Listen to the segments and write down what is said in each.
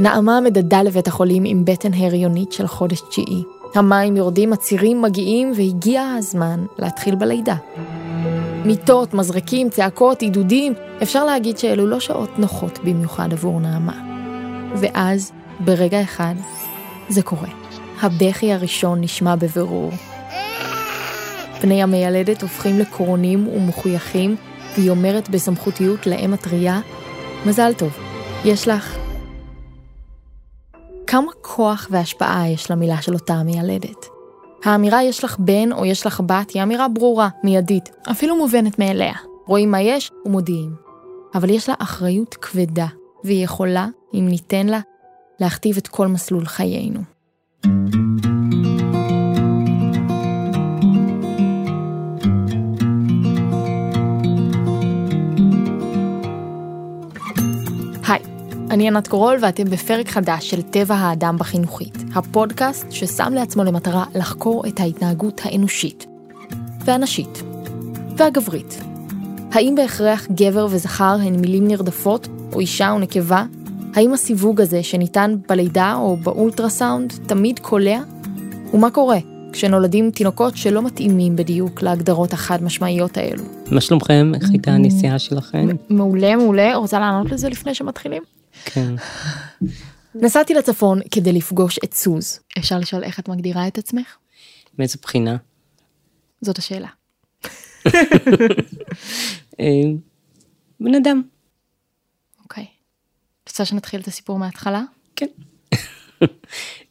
נעמה מדדה לבית החולים עם בטן הריונית של חודש תשיעי. המים יורדים, הצירים מגיעים, והגיע הזמן להתחיל בלידה. מיטות, מזרקים, צעקות, עידודים, אפשר להגיד שאלו לא שעות נוחות במיוחד עבור נעמה. ואז, ברגע אחד, זה קורה. הבכי הראשון נשמע בבירור. פני המיילדת הופכים לקורונים ומחויכים, והיא אומרת בסמכותיות לאם הטריה, מזל טוב, יש לך... כמה כוח והשפעה יש למילה של אותה המיילדת? האמירה יש לך בן או יש לך בת היא אמירה ברורה, מיידית, אפילו מובנת מאליה. רואים מה יש ומודיעים. אבל יש לה אחריות כבדה, והיא יכולה, אם ניתן לה, להכתיב את כל מסלול חיינו. היי, אני ענת קורול ואתם בפרק חדש של טבע האדם בחינוכית, הפודקאסט ששם לעצמו למטרה לחקור את ההתנהגות האנושית, והנשית, והגברית. האם בהכרח גבר וזכר הן מילים נרדפות, או אישה או נקבה? האם הסיווג הזה שניתן בלידה או באולטרסאונד תמיד קולע? ומה קורה כשנולדים תינוקות שלא מתאימים בדיוק להגדרות החד-משמעיות האלו? מה שלומכם? איך הייתה הנסיעה שלכם? מעולה, מעולה. רוצה לענות לזה לפני שמתחילים? כן. נסעתי לצפון כדי לפגוש את סוז. אפשר לשאול איך את מגדירה את עצמך? מאיזה בחינה? זאת השאלה. אה, בן אדם. אוקיי. רוצה שנתחיל את הסיפור מההתחלה? כן.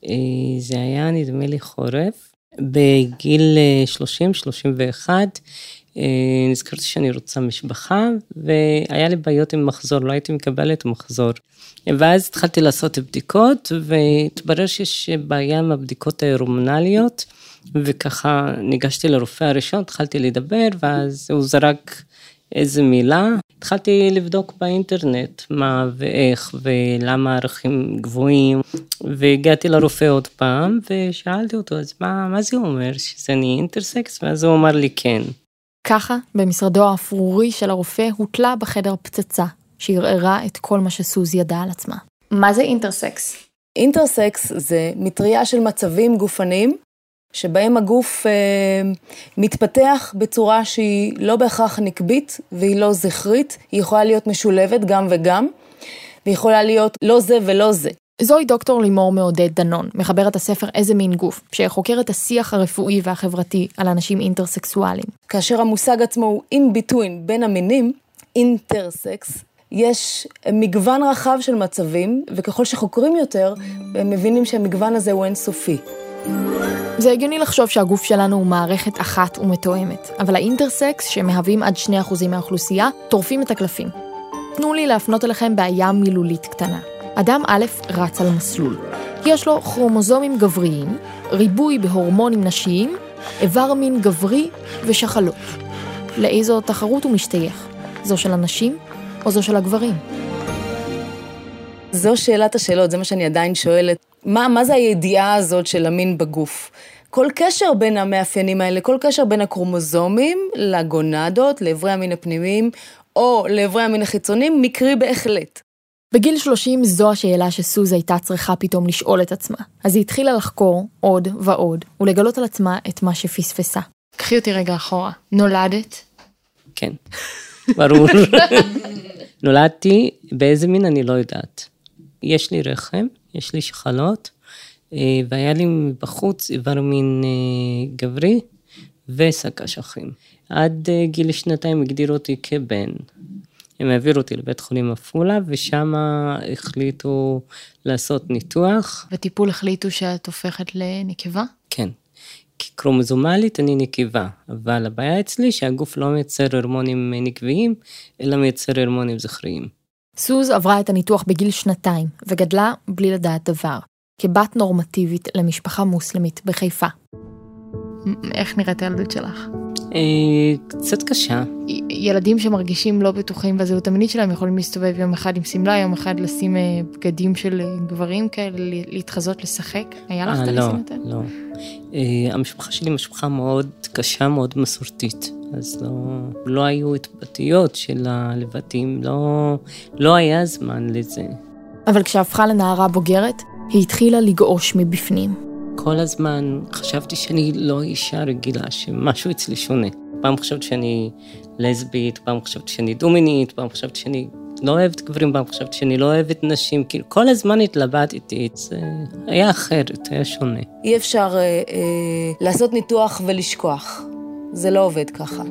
אה, זה היה נדמה לי חורף, בגיל 30-31, נזכרתי שאני רוצה משפחה, והיה לי בעיות עם מחזור, לא הייתי מקבלת מחזור. ואז התחלתי לעשות בדיקות, והתברר שיש בעיה עם הבדיקות ההורמונליות, וככה ניגשתי לרופא הראשון, התחלתי לדבר, ואז הוא זרק איזה מילה. התחלתי לבדוק באינטרנט מה ואיך ולמה הערכים גבוהים, והגעתי לרופא עוד פעם, ושאלתי אותו, אז מה, מה זה אומר, שזה אני אינטרסקס? ואז הוא אמר לי כן. ככה, במשרדו האפרורי של הרופא הוטלה בחדר פצצה, שערערה את כל מה שסוז ידע על עצמה. מה זה אינטרסקס? אינטרסקס זה מטריה של מצבים גופניים, שבהם הגוף אה, מתפתח בצורה שהיא לא בהכרח נקבית והיא לא זכרית, היא יכולה להיות משולבת גם וגם, והיא יכולה להיות לא זה ולא זה. זוהי דוקטור לימור מעודד דנון, מחברת הספר איזה מין גוף, שחוקר את השיח הרפואי והחברתי על אנשים אינטרסקסואלים. כאשר המושג עצמו הוא in between בין המינים, אינטרסקס, יש מגוון רחב של מצבים, וככל שחוקרים יותר, הם מבינים שהמגוון הזה הוא אינסופי. זה הגיוני לחשוב שהגוף שלנו הוא מערכת אחת ומתואמת, אבל האינטרסקס, שמהווים עד 2% מהאוכלוסייה, טורפים את הקלפים. תנו לי להפנות אליכם בעיה מילולית קטנה. אדם א' רץ על מסלול. יש לו כרומוזומים גבריים, ריבוי בהורמונים נשיים, איבר מין גברי ושחלות. לאיזו תחרות הוא משתייך? זו של הנשים או זו של הגברים? זו שאלת השאלות, זה מה שאני עדיין שואלת. מה, מה זה הידיעה הזאת של המין בגוף? כל קשר בין המאפיינים האלה, כל קשר בין הקרומוזומים לגונדות, לאיברי המין הפנימיים, או לאיברי המין החיצוניים, מקרי בהחלט. בגיל 30 זו השאלה שסוז הייתה צריכה פתאום לשאול את עצמה. אז היא התחילה לחקור עוד ועוד, ולגלות על עצמה את מה שפספסה. קחי אותי רגע אחורה. נולדת? כן, ברור. נולדתי, באיזה מין אני לא יודעת. יש לי רחם, יש לי שחלות, אה, והיה לי בחוץ איבר מין אה, גברי ושק אשכים. עד אה, גיל שנתיים הגדירו אותי כבן. הם העבירו אותי לבית חולים עפולה, ושם החליטו לעשות ניתוח. וטיפול החליטו שאת הופכת לנקבה? כן. כי קרומוזומלית אני נקבה, אבל הבעיה אצלי שהגוף לא מייצר הורמונים נקביים, אלא מייצר הורמונים זכריים. סוז עברה את הניתוח בגיל שנתיים, וגדלה בלי לדעת דבר, כבת נורמטיבית למשפחה מוסלמית בחיפה. איך נראית הילדות שלך? אה, קצת קשה. ילדים שמרגישים לא בטוחים בזהות המינית שלהם יכולים להסתובב יום אחד עם שמלה, יום אחד לשים אה, בגדים של אה, גברים כאלה, להתחזות לשחק. היה לך את הניסיון הזה? לא, לא. המשפחה שלי משפחה מאוד קשה, מאוד מסורתית. אז לא, לא היו התבטאויות של הלבטים, לא, לא היה זמן לזה. אבל כשהפכה לנערה בוגרת, היא התחילה לגעוש מבפנים. כל הזמן חשבתי שאני לא אישה רגילה, שמשהו אצלי שונה. פעם חשבתי שאני לסבית, פעם חשבתי שאני דומינית, פעם חשבתי שאני לא אוהבת גברים, פעם חשבתי שאני לא אוהבת נשים, כאילו כל הזמן התלבטתי, זה היה אחרת, היה שונה. אי אפשר אה, אה, לעשות ניתוח ולשכוח, זה לא עובד ככה.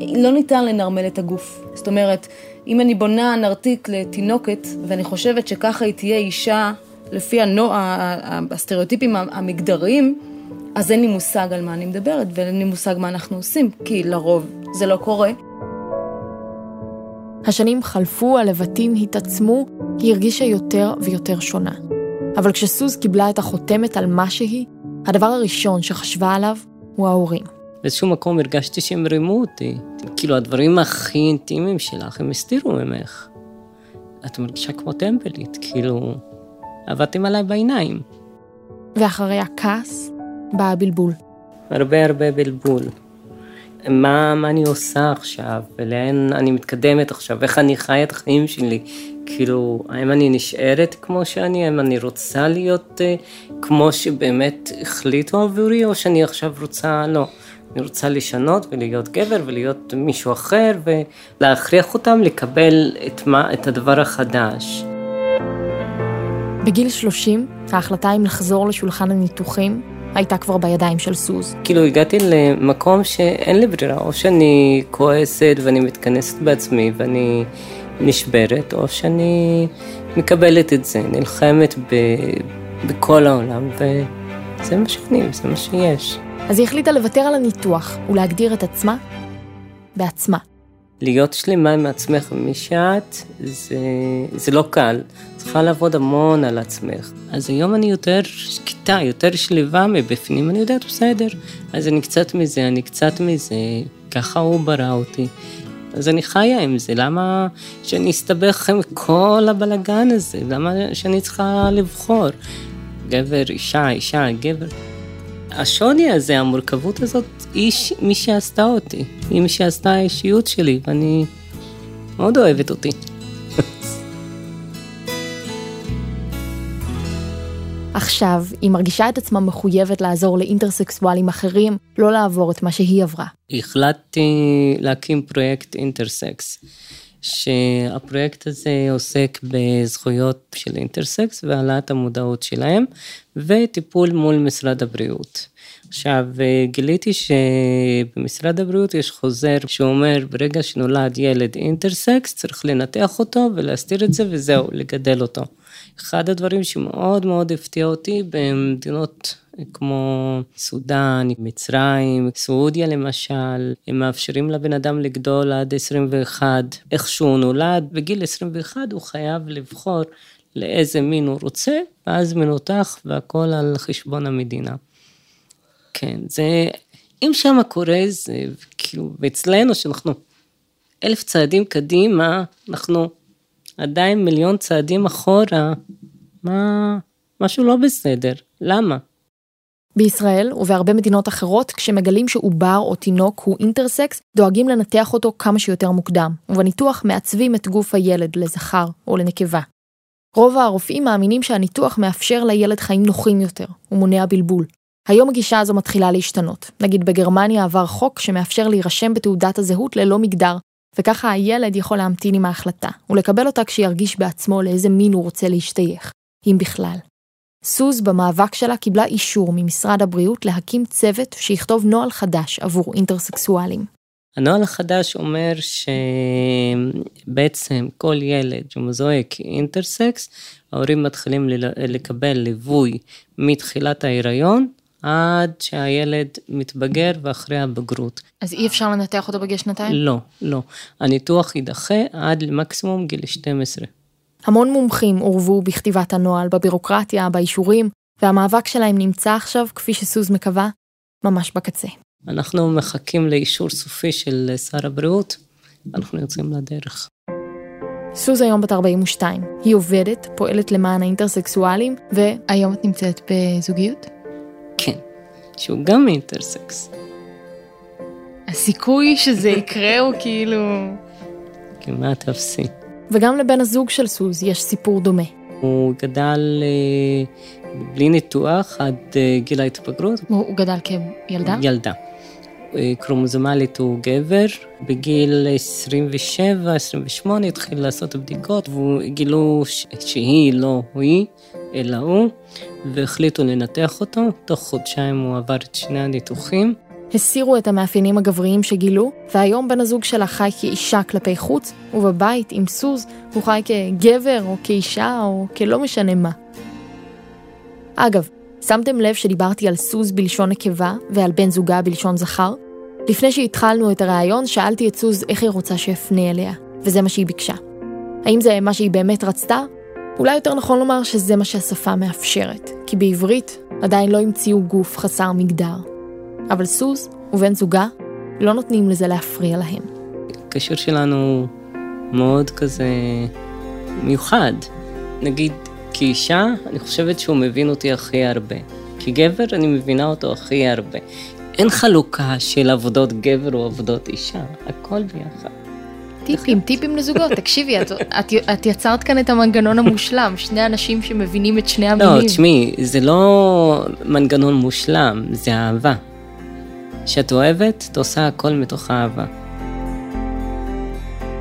לא ניתן לנרמל את הגוף. זאת אומרת, אם אני בונה נרתיק לתינוקת, ואני חושבת שככה היא תהיה אישה, לפי הנוע, הסטריאוטיפים המגדריים, אז אין לי מושג על מה אני מדברת, ואין לי מושג מה אנחנו עושים, כי לרוב זה לא קורה. השנים חלפו, הלבטים התעצמו, היא הרגישה יותר ויותר שונה. אבל כשסוז קיבלה את החותמת על מה שהיא, הדבר הראשון שחשבה עליו הוא ההורים. באיזשהו מקום הרגשתי שהם רימו אותי. כאילו, הדברים הכי אינטימיים שלך, הם הסתירו ממך. את מרגישה כמו טמפלית, כאילו, עבדתם עליי בעיניים. ואחרי הכעס בא הבלבול. הרבה הרבה בלבול. מה, מה אני עושה עכשיו, ולאן אני מתקדמת עכשיו, איך אני חיה את החיים שלי. כאילו, האם אני נשארת כמו שאני, האם אני רוצה להיות uh, כמו שבאמת החליטו עבורי, או שאני עכשיו רוצה, לא. אני רוצה לשנות ולהיות גבר ולהיות מישהו אחר ולהכריח אותם לקבל את, מה, את הדבר החדש. בגיל 30, ההחלטה אם לחזור לשולחן הניתוחים הייתה כבר בידיים של סוז. כאילו הגעתי למקום שאין לי ברירה, או שאני כועסת ואני מתכנסת בעצמי ואני נשברת, או שאני מקבלת את זה, נלחמת ב, בכל העולם, וזה מה שאני, זה מה שיש. אז היא החליטה לוותר על הניתוח ולהגדיר את עצמה בעצמה. להיות שלמה עם עצמך ומי שאת, זה, זה לא קל. צריכה לעבוד המון על עצמך. אז היום אני יותר שקטה, יותר שלווה מבפנים, אני יודעת, בסדר. אז אני קצת מזה, אני קצת מזה, ככה הוא ברא אותי. אז אני חיה עם זה, למה שאני אסתבך עם כל הבלגן הזה? למה שאני צריכה לבחור? גבר, אישה, אישה, גבר. השוני הזה, המורכבות הזאת, היא מי שעשתה אותי, היא מי שעשתה האישיות שלי, ואני מאוד אוהבת אותי. עכשיו, היא מרגישה את עצמה מחויבת לעזור לאינטרסקסואלים אחרים לא לעבור את מה שהיא עברה. החלטתי להקים פרויקט אינטרסקס, שהפרויקט הזה עוסק בזכויות של אינטרסקס והעלאת המודעות שלהם, וטיפול מול משרד הבריאות. עכשיו, גיליתי שבמשרד הבריאות יש חוזר שאומר, ברגע שנולד ילד אינטרסקס, צריך לנתח אותו ולהסתיר את זה וזהו, לגדל אותו. אחד הדברים שמאוד מאוד הפתיע אותי במדינות כמו סודאן, מצרים, סעודיה למשל, הם מאפשרים לבן אדם לגדול עד 21, איך שהוא נולד, בגיל 21 הוא חייב לבחור לאיזה מין הוא רוצה, ואז מנותח והכל על חשבון המדינה. כן, זה, אם שמה קורה זה כאילו, ואצלנו שאנחנו אלף צעדים קדימה, אנחנו עדיין מיליון צעדים אחורה, מה, משהו לא בסדר, למה? בישראל ובהרבה מדינות אחרות, כשמגלים שעובר או תינוק הוא אינטרסקס, דואגים לנתח אותו כמה שיותר מוקדם, ובניתוח מעצבים את גוף הילד לזכר או לנקבה. רוב הרופאים מאמינים שהניתוח מאפשר לילד חיים נוחים יותר, ומונע בלבול. היום הגישה הזו מתחילה להשתנות. נגיד בגרמניה עבר חוק שמאפשר להירשם בתעודת הזהות ללא מגדר, וככה הילד יכול להמתין עם ההחלטה, ולקבל אותה כשירגיש בעצמו לאיזה מין הוא רוצה להשתייך, אם בכלל. סוז במאבק שלה קיבלה אישור ממשרד הבריאות להקים צוות שיכתוב נוהל חדש עבור אינטרסקסואלים. הנוהל החדש אומר שבעצם כל ילד שמזוהה כאינטרסקס, ההורים מתחילים לקבל ליווי מתחילת ההיריון עד שהילד מתבגר ואחרי הבגרות. אז אי אפשר לנתח אותו בגיל שנתיים? לא, לא. הניתוח יידחה עד למקסימום גיל 12. המון מומחים עורבו בכתיבת הנוהל, בבירוקרטיה, באישורים, והמאבק שלהם נמצא עכשיו, כפי שסוז מקווה, ממש בקצה. אנחנו מחכים לאישור סופי של שר הבריאות, אנחנו יוצאים לדרך. סוז היום בת 42. היא עובדת, פועלת למען האינטרסקסואלים, והיום את נמצאת בזוגיות? כן, שהוא גם אינטרסקס. הסיכוי שזה יקרה הוא כאילו... כמעט אפסי. וגם לבן הזוג של סוז יש סיפור דומה. הוא גדל בלי ניתוח עד גיל ההתבגרות. הוא גדל כילדה? ילדה. קרומוזומלית הוא גבר, בגיל 27-28 התחיל לעשות בדיקות וגילו שהיא לא היא, אלא הוא, והחליטו לנתח אותו, תוך חודשיים הוא עבר את שני הניתוחים. הסירו את המאפיינים הגבריים שגילו, והיום בן הזוג שלה חי כאישה כלפי חוץ, ובבית עם סוז הוא חי כגבר או כאישה או כלא משנה מה. אגב, שמתם לב שדיברתי על סוז בלשון נקבה ועל בן זוגה בלשון זכר? לפני שהתחלנו את הראיון, שאלתי את סוז איך היא רוצה שאפנה אליה, וזה מה שהיא ביקשה. האם זה מה שהיא באמת רצתה? אולי יותר נכון לומר שזה מה שהשפה מאפשרת, כי בעברית עדיין לא המציאו גוף חסר מגדר. אבל סוז ובן זוגה לא נותנים לזה להפריע להם. הקשר שלנו מאוד כזה מיוחד. נגיד, כאישה, אני חושבת שהוא מבין אותי הכי הרבה. כגבר, אני מבינה אותו הכי הרבה. אין חלוקה של עבודות גבר או עבודות אישה, הכל ביחד. טיפים, טיפים לזוגות, תקשיבי, את, את, את יצרת כאן את המנגנון המושלם, שני אנשים שמבינים את שני המינים. לא, תשמעי, זה לא מנגנון מושלם, זה אהבה. כשאת אוהבת, את עושה הכל מתוך אהבה.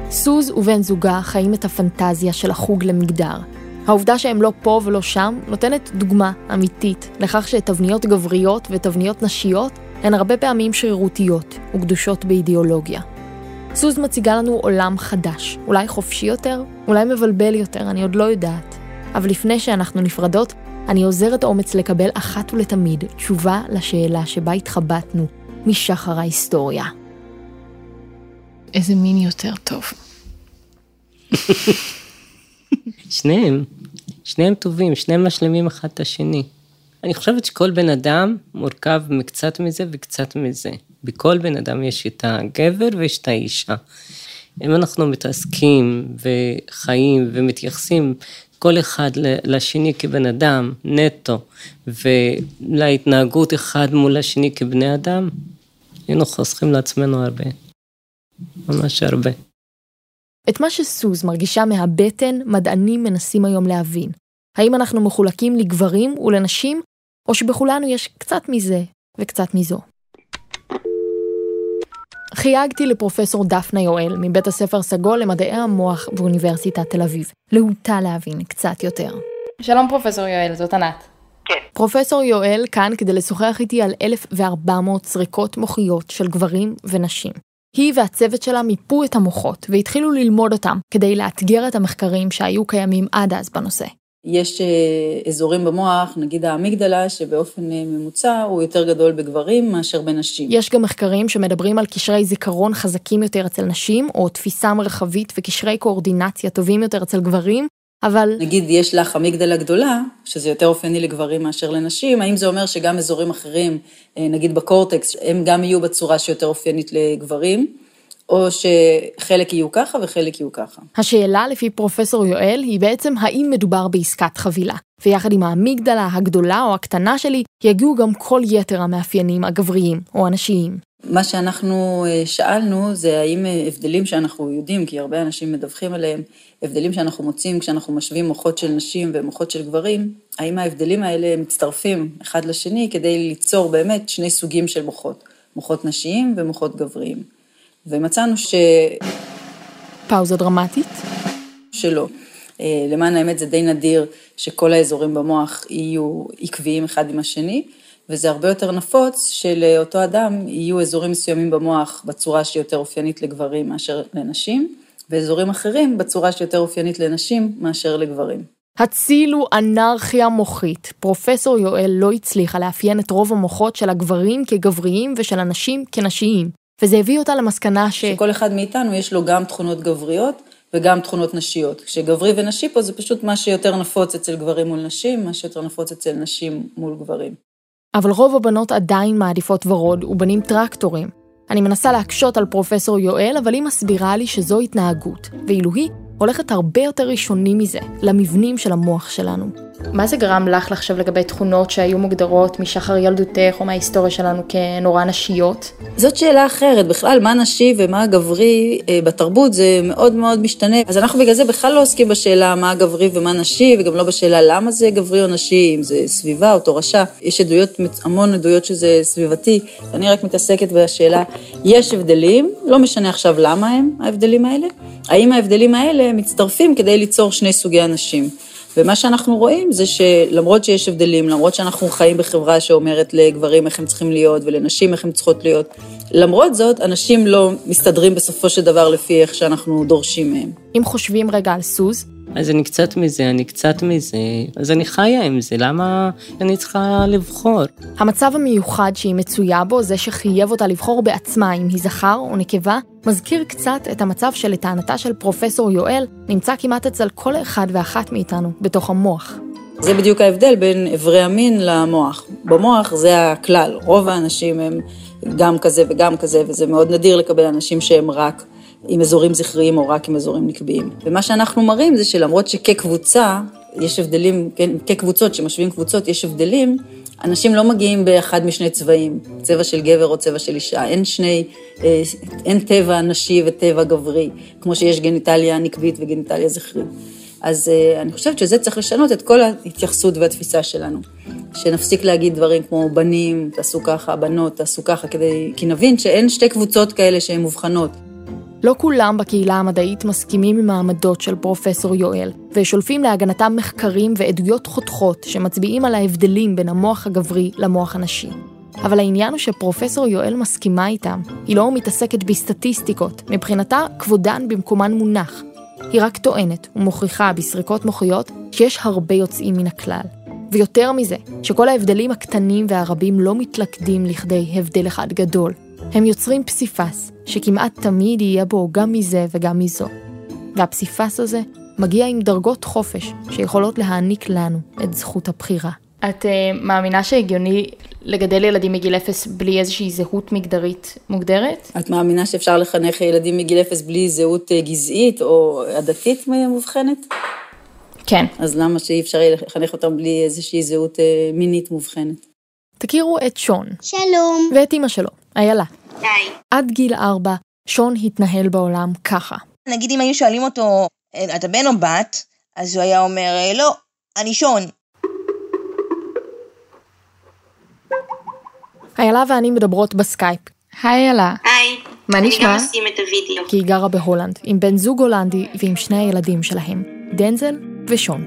סוז ובן זוגה חיים את הפנטזיה של החוג למגדר. העובדה שהם לא פה ולא שם נותנת דוגמה אמיתית לכך שתבניות גבריות ותבניות נשיות הן הרבה פעמים שרירותיות וקדושות באידיאולוגיה. סוז מציגה לנו עולם חדש, אולי חופשי יותר, אולי מבלבל יותר, אני עוד לא יודעת. אבל לפני שאנחנו נפרדות, אני עוזרת אומץ לקבל אחת ולתמיד תשובה לשאלה שבה התחבטנו משחר ההיסטוריה. איזה מין יותר טוב. שניהם, שניהם טובים, שניהם משלמים אחד את השני. אני חושבת שכל בן אדם מורכב מקצת מזה וקצת מזה. בכל בן אדם יש את הגבר ויש את האישה. אם אנחנו מתעסקים וחיים ומתייחסים כל אחד לשני כבן אדם, נטו, ולהתנהגות אחד מול השני כבני אדם, היינו חוסכים לעצמנו הרבה. ממש הרבה. את מה שסוז מרגישה מהבטן, מדענים מנסים היום להבין. האם אנחנו מחולקים לגברים ולנשים, או שבכולנו יש קצת מזה וקצת מזו. חייגתי לפרופסור דפנה יואל מבית הספר סגול למדעי המוח באוניברסיטת תל אביב, להוטה להבין קצת יותר. שלום פרופסור יואל, זאת ענת. כן. פרופסור יואל כאן כדי לשוחח איתי על 1,400 זריקות מוחיות של גברים ונשים. היא והצוות שלה מיפו את המוחות והתחילו ללמוד אותם כדי לאתגר את המחקרים שהיו קיימים עד אז בנושא. יש אה, אזורים במוח, נגיד האמיגדלה, שבאופן אה, ממוצע הוא יותר גדול בגברים מאשר בנשים. יש גם מחקרים שמדברים על קשרי זיכרון חזקים יותר אצל נשים, או תפיסה מרחבית וקשרי קואורדינציה טובים יותר אצל גברים, אבל... נגיד יש לך אמיגדלה גדולה, שזה יותר אופייני לגברים מאשר לנשים, האם זה אומר שגם אזורים אחרים, אה, נגיד בקורטקס, הם גם יהיו בצורה שיותר אופיינית לגברים? או שחלק יהיו ככה וחלק יהיו ככה. השאלה לפי פרופסור יואל היא בעצם האם מדובר בעסקת חבילה, ויחד עם האמיגדלה הגדולה או הקטנה שלי, יגיעו גם כל יתר המאפיינים הגבריים או הנשיים. מה שאנחנו אה, שאלנו זה האם אה, הבדלים שאנחנו יודעים, כי הרבה אנשים מדווחים עליהם, הבדלים שאנחנו מוצאים כשאנחנו משווים מוחות של נשים ומוחות של גברים, האם ההבדלים האלה מצטרפים אחד לשני כדי ליצור באמת שני סוגים של מוחות, מוחות נשיים ומוחות גבריים. ומצאנו ש... פאוזה דרמטית? שלא. אה, למען האמת זה די נדיר שכל האזורים במוח יהיו עקביים אחד עם השני, וזה הרבה יותר נפוץ שלאותו אדם יהיו אזורים מסוימים במוח בצורה שיותר אופיינית לגברים מאשר לנשים, ואזורים אחרים בצורה שיותר אופיינית לנשים מאשר לגברים. הצילו אנרכיה מוחית. פרופסור יואל לא הצליחה לאפיין את רוב המוחות של הגברים כגבריים ושל הנשים כנשיים. וזה הביא אותה למסקנה ש... שכל אחד מאיתנו יש לו גם תכונות גבריות וגם תכונות נשיות. כשגברי ונשי פה זה פשוט מה שיותר נפוץ אצל גברים מול נשים, מה שיותר נפוץ אצל נשים מול גברים. אבל רוב הבנות עדיין מעדיפות ורוד ובנים טרקטורים. אני מנסה להקשות על פרופסור יואל, אבל היא מסבירה לי שזו התנהגות, ואילו היא הולכת הרבה יותר ראשוני מזה, למבנים של המוח שלנו. מה זה גרם לך לחשוב לגבי תכונות שהיו מוגדרות משחר ילדותך או מההיסטוריה שלנו כנורא נשיות? זאת שאלה אחרת, בכלל מה נשי ומה גברי אה, בתרבות זה מאוד מאוד משתנה. אז אנחנו בגלל זה בכלל לא עוסקים בשאלה מה גברי ומה נשי, וגם לא בשאלה למה זה גברי או נשי, אם זה סביבה או תורשה. יש עדויות, המון עדויות שזה סביבתי, אני רק מתעסקת בשאלה, יש הבדלים, לא משנה עכשיו למה הם ההבדלים האלה, האם ההבדלים האלה מצטרפים כדי ליצור שני סוגי אנשים. ומה שאנחנו רואים זה שלמרות שיש הבדלים, למרות שאנחנו חיים בחברה שאומרת לגברים איך הם צריכים להיות ולנשים איך הם צריכות להיות, למרות זאת, אנשים לא מסתדרים בסופו של דבר לפי איך שאנחנו דורשים מהם. אם חושבים רגע על סוז, אז אני קצת מזה, אני קצת מזה, אז אני חיה עם זה, למה אני צריכה לבחור? המצב המיוחד שהיא מצויה בו, זה שחייב אותה לבחור בעצמה אם היא זכר או נקבה, מזכיר קצת את המצב שלטענתה של פרופסור יואל, נמצא כמעט אצל כל אחד ואחת מאיתנו, בתוך המוח. זה בדיוק ההבדל בין אברי המין למוח. במוח זה הכלל, רוב האנשים הם גם כזה וגם כזה, וזה מאוד נדיר לקבל אנשים שהם רק עם אזורים זכריים או רק עם אזורים נקביים. ומה שאנחנו מראים זה שלמרות שכקבוצה, יש הבדלים, כן, כקבוצות, שמשווים קבוצות, יש הבדלים, אנשים לא מגיעים באחד משני צבעים, צבע של גבר או צבע של אישה, אין שני, אה, אין טבע נשי וטבע גברי, כמו שיש גניטליה נקבית וגניטליה זכרית. אז אה, אני חושבת שזה צריך לשנות את כל ההתייחסות והתפיסה שלנו. שנפסיק להגיד דברים כמו בנים, תעשו ככה, בנות, תעשו ככה, כדי, כי נבין שאין שתי קבוצות כאלה שהן מובחנות. לא כולם בקהילה המדעית מסכימים עם העמדות של פרופסור יואל, ושולפים להגנתם מחקרים ועדויות חותכות שמצביעים על ההבדלים בין המוח הגברי למוח הנשי. אבל העניין הוא שפרופסור יואל מסכימה איתם. היא לא מתעסקת בסטטיסטיקות, מבחינתה כבודן במקומן מונח. היא רק טוענת ומוכיחה בסריקות מוחיות שיש הרבה יוצאים מן הכלל. ויותר מזה, שכל ההבדלים הקטנים והרבים לא מתלכדים לכדי הבדל אחד גדול, הם יוצרים פסיפס, שכמעט תמיד יהיה בו גם מזה וגם מזו. והפסיפס הזה מגיע עם דרגות חופש שיכולות להעניק לנו את זכות הבחירה. את uh, מאמינה שהגיוני לגדל ילדים מגיל אפס בלי איזושהי זהות מגדרית מוגדרת? את מאמינה שאפשר לחנך ילדים מגיל אפס בלי זהות אה, גזעית או עדתית מאובחנת? כן. אז למה שאי אפשר לחנך אותם בלי איזושהי זהות אה, מינית מובחנת? תכירו את שון. שלום. ואת אימא שלו, איילה. היי. עד גיל ארבע, שון התנהל בעולם ככה. נגיד אם היו שואלים אותו, אתה בן או בת? אז הוא היה אומר, לא, אני שון. איילה ואני מדברות בסקייפ. היי איילה. היי. מה אני נשמע? גם אשים את הוידאו. כי היא גרה בהולנד, עם בן זוג הולנדי ועם שני הילדים שלהם, דנזל ושון.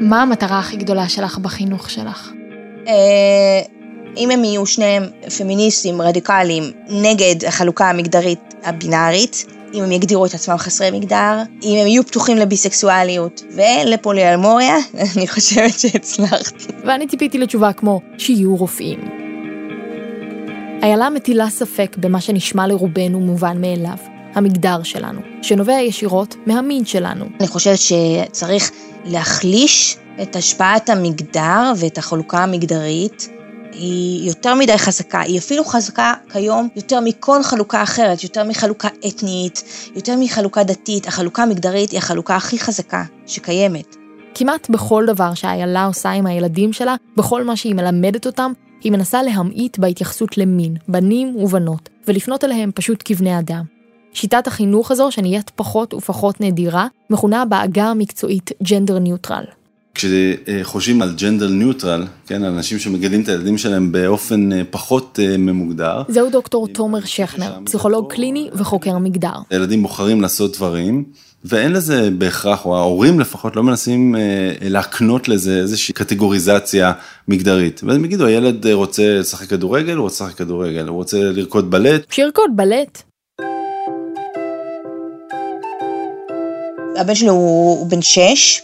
מה המטרה הכי גדולה שלך בחינוך שלך? אה, אם הם יהיו שניהם פמיניסטים רדיקליים נגד החלוקה המגדרית הבינארית, אם הם יגדירו את עצמם חסרי מגדר, אם הם יהיו פתוחים לביסקסואליות ולפוליאלמוריה, אני חושבת שהצלחתי. ואני ציפיתי לתשובה כמו, שיהיו רופאים. איילה מטילה ספק במה שנשמע לרובנו מובן מאליו, המגדר שלנו, שנובע ישירות מהמין שלנו. אני חושבת שצריך להחליש את השפעת המגדר ואת החלוקה המגדרית. היא יותר מדי חזקה, היא אפילו חזקה כיום יותר מכל חלוקה אחרת, יותר מחלוקה אתנית, יותר מחלוקה דתית, החלוקה המגדרית היא החלוקה הכי חזקה שקיימת. כמעט בכל דבר שאיילה עושה עם הילדים שלה, בכל מה שהיא מלמדת אותם, היא מנסה להמעיט בהתייחסות למין, בנים ובנות, ולפנות אליהם פשוט כבני אדם. שיטת החינוך הזו, שנהיית פחות ופחות נדירה, מכונה בעגה המקצועית ג'נדר ניוטרל. כשחושבים על ג'נדר ניוטרל, כן, אנשים שמגדלים את הילדים שלהם באופן אה, פחות אה, ממוגדר. זהו דוקטור תומר שכנר, פסיכולוג קליני וחוקר מגדר. הילדים בוחרים לעשות דברים, ואין לזה בהכרח, או ההורים לפחות לא מנסים אה, להקנות לזה איזושהי קטגוריזציה מגדרית. והם יגידו, הילד רוצה לשחק כדורגל, הוא רוצה לשחק כדורגל, הוא רוצה לרקוד בלט. שירקוד בלט. הבן שלו הוא, הוא בן שש,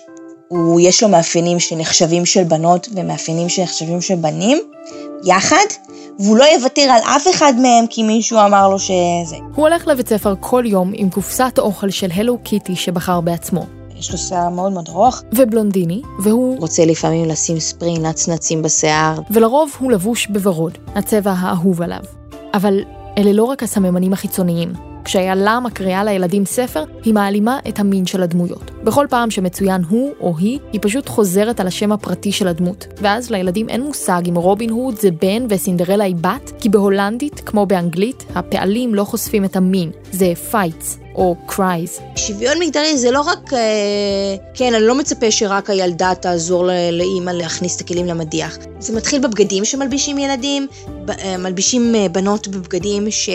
הוא, יש לו מאפיינים שנחשבים של בנות ומאפיינים שנחשבים של בנים, יחד, והוא לא יוותר על אף אחד מהם כי מישהו אמר לו שזה. הוא הולך לבית ספר כל יום עם קופסת אוכל של הלו קיטי שבחר בעצמו. יש לו שיער מאוד מאוד ארוך. ובלונדיני, והוא... רוצה לפעמים לשים ספריי נצנצים בשיער. ולרוב הוא לבוש בוורוד, הצבע האהוב עליו. אבל אלה לא רק הסממנים החיצוניים. כשאיילה מקריאה לילדים ספר, היא מעלימה את המין של הדמויות. בכל פעם שמצוין הוא או היא, היא פשוט חוזרת על השם הפרטי של הדמות. ואז לילדים אין מושג אם רובין הוד זה בן וסינדרלה היא בת, כי בהולנדית, כמו באנגלית, הפעלים לא חושפים את המין. זה פייטס, או קרייז. שוויון מגדרי זה לא רק, אה, כן, אני לא מצפה שרק הילדה תעזור לאימא להכניס את הכלים למדיח. זה מתחיל בבגדים שמלבישים ילדים, אה, מלבישים אה, בנות בבגדים ש...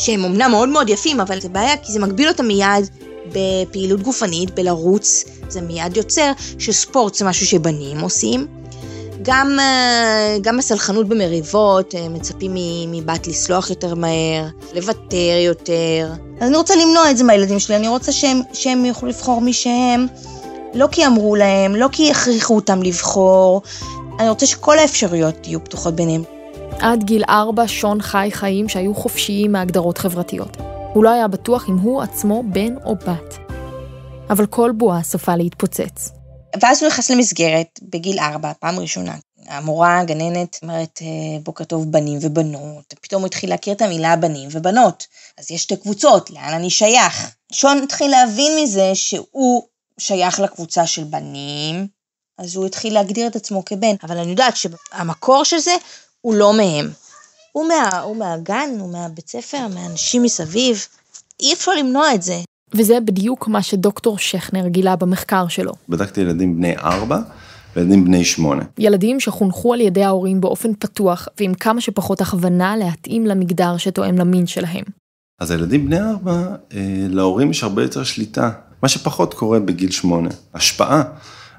שהם אמנם מאוד מאוד יפים, אבל זה בעיה כי זה מגביל אותם מיד בפעילות גופנית, בלרוץ, זה מיד יוצר שספורט זה משהו שבנים עושים. גם, אה, גם הסלחנות במריבות, אה, מצפים מבת לסלוח יותר מהר, לוותר יותר. אז אני רוצה למנוע את זה מהילדים שלי, אני רוצה שהם, שהם יוכלו לבחור מי שהם, לא כי אמרו להם, לא כי הכריחו אותם לבחור, אני רוצה שכל האפשרויות יהיו פתוחות ביניהם. עד גיל ארבע שון חי חיים שהיו חופשיים מהגדרות חברתיות. הוא לא היה בטוח אם הוא עצמו בן או בת. אבל כל בועה סופה להתפוצץ. ואז הוא נכנס למסגרת בגיל ארבע, פעם ראשונה. המורה, הגננת, אומרת, אה, בוקר טוב בנים ובנות. פתאום הוא התחיל להכיר את המילה בנים ובנות. אז יש שתי קבוצות, לאן אני שייך? שון התחיל להבין מזה שהוא שייך לקבוצה של בנים, אז הוא התחיל להגדיר את עצמו כבן. אבל אני יודעת שהמקור של זה הוא לא מהם. הוא, מה, הוא מהגן, הוא מהבית ספר, מהאנשים מסביב. אי אפשר למנוע את זה. וזה בדיוק מה שדוקטור שכנר גילה במחקר שלו. בדקתי ילדים בני ארבע וילדים בני שמונה. ילדים שחונכו על ידי ההורים באופן פתוח ועם כמה שפחות הכוונה להתאים למגדר שתואם למין שלהם. אז הילדים בני ארבע, אה, להורים יש הרבה יותר שליטה, מה שפחות קורה בגיל שמונה. השפעה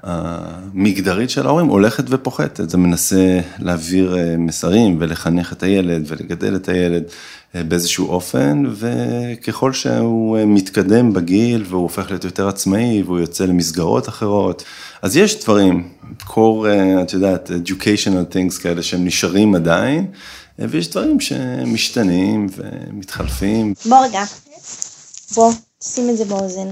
המגדרית של ההורים הולכת ופוחתת, זה מנסה להעביר אה, מסרים ולחנך את הילד ולגדל את הילד אה, באיזשהו אופן, וככל שהוא אה, מתקדם בגיל והוא הופך להיות יותר עצמאי והוא יוצא למסגרות אחרות, אז יש דברים, core, את יודעת, educational things כאלה שהם נשארים עדיין, ויש דברים שמשתנים ומתחלפים. בוא רגע, בוא, שים את זה באוזן.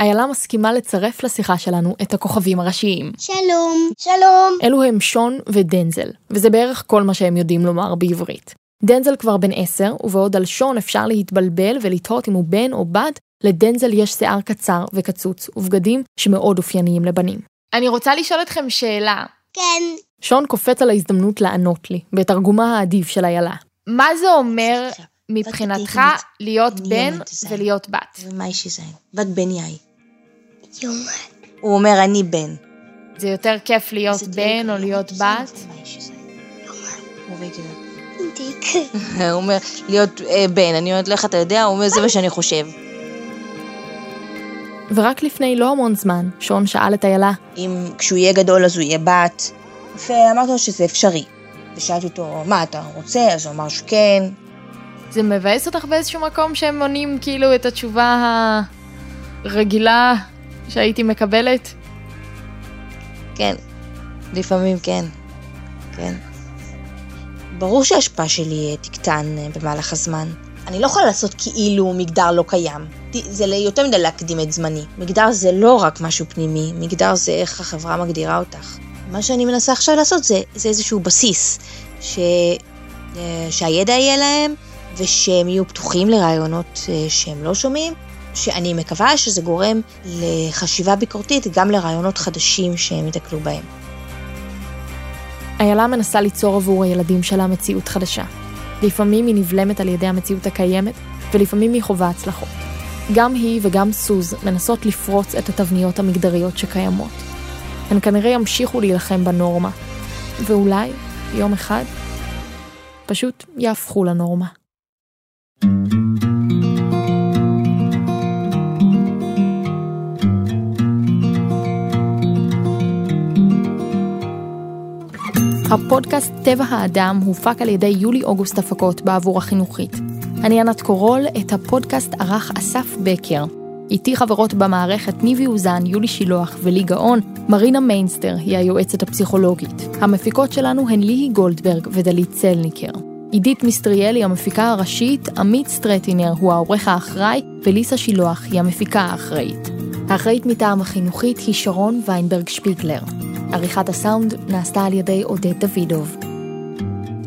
איילה מסכימה לצרף לשיחה שלנו את הכוכבים הראשיים. שלום. שלום. אלו הם שון ודנזל, וזה בערך כל מה שהם יודעים לומר בעברית. דנזל כבר בן עשר, ובעוד על שון אפשר להתבלבל ולתהות אם הוא בן או בת, לדנזל יש שיער קצר וקצוץ, ובגדים שמאוד אופייניים לבנים. אני רוצה לשאול אתכם שאלה. כן. שון קופץ על ההזדמנות לענות לי, בתרגומה האדיב של איילה. מה זה אומר מבחינתך להיות בן ולהיות בת? מה יש לזה? בת בן יאי. יומן. הוא אומר אני בן. זה יותר כיף להיות בן או להיות בת? הוא אומר להיות אה, בן, אני אומרת לו איך אתה יודע, הוא אומר זה מה שאני חושב. ורק לפני לא המון זמן, שון שאל את איילה. אם כשהוא יהיה גדול אז הוא יהיה בת, ואמרתי לו שזה אפשרי. ושאלתי אותו, מה אתה רוצה? אז הוא אמר שכן. זה מבאס אותך באיזשהו מקום שהם עונים כאילו את התשובה הרגילה שהייתי מקבלת? כן, לפעמים כן, כן. ברור שההשפעה שלי אה, תקטן אה, במהלך הזמן. אני לא יכולה לעשות כאילו מגדר לא קיים. זה יותר מדי להקדים את זמני. מגדר זה לא רק משהו פנימי, מגדר זה איך החברה מגדירה אותך. מה שאני מנסה עכשיו לעשות זה, זה איזשהו בסיס, ש... אה, שהידע יהיה להם, ושהם יהיו פתוחים לרעיונות שהם לא שומעים, שאני מקווה שזה גורם לחשיבה ביקורתית גם לרעיונות חדשים שהם יתקלו בהם. איילה מנסה ליצור עבור הילדים שלה מציאות חדשה. לפעמים היא נבלמת על ידי המציאות הקיימת, ולפעמים היא חווה הצלחות. גם היא וגם סוז מנסות לפרוץ את התבניות המגדריות שקיימות. הן כנראה ימשיכו להילחם בנורמה, ואולי, יום אחד, פשוט יהפכו לנורמה. הפודקאסט טבע האדם הופק על ידי יולי-אוגוסט הפקות בעבור החינוכית. אני ענת קורול, את הפודקאסט ערך אסף בקר. איתי חברות במערכת ניבי אוזן, יולי שילוח ולי גאון, מרינה מיינסטר היא היועצת הפסיכולוגית. המפיקות שלנו הן ליהי גולדברג ודלית צלניקר. עידית מיסטריאלי המפיקה הראשית, עמית סטרטינר הוא העורך האחראי, וליסה שילוח היא המפיקה האחראית. האחראית מטעם החינוכית היא שרון ויינברג שפיגלר. עריכת הסאונד נעשתה על ידי עודד דוידוב.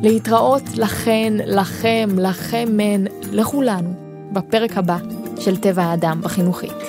להתראות לכן, לכם, לכם מן, לכולנו, בפרק הבא של טבע האדם בחינוכית.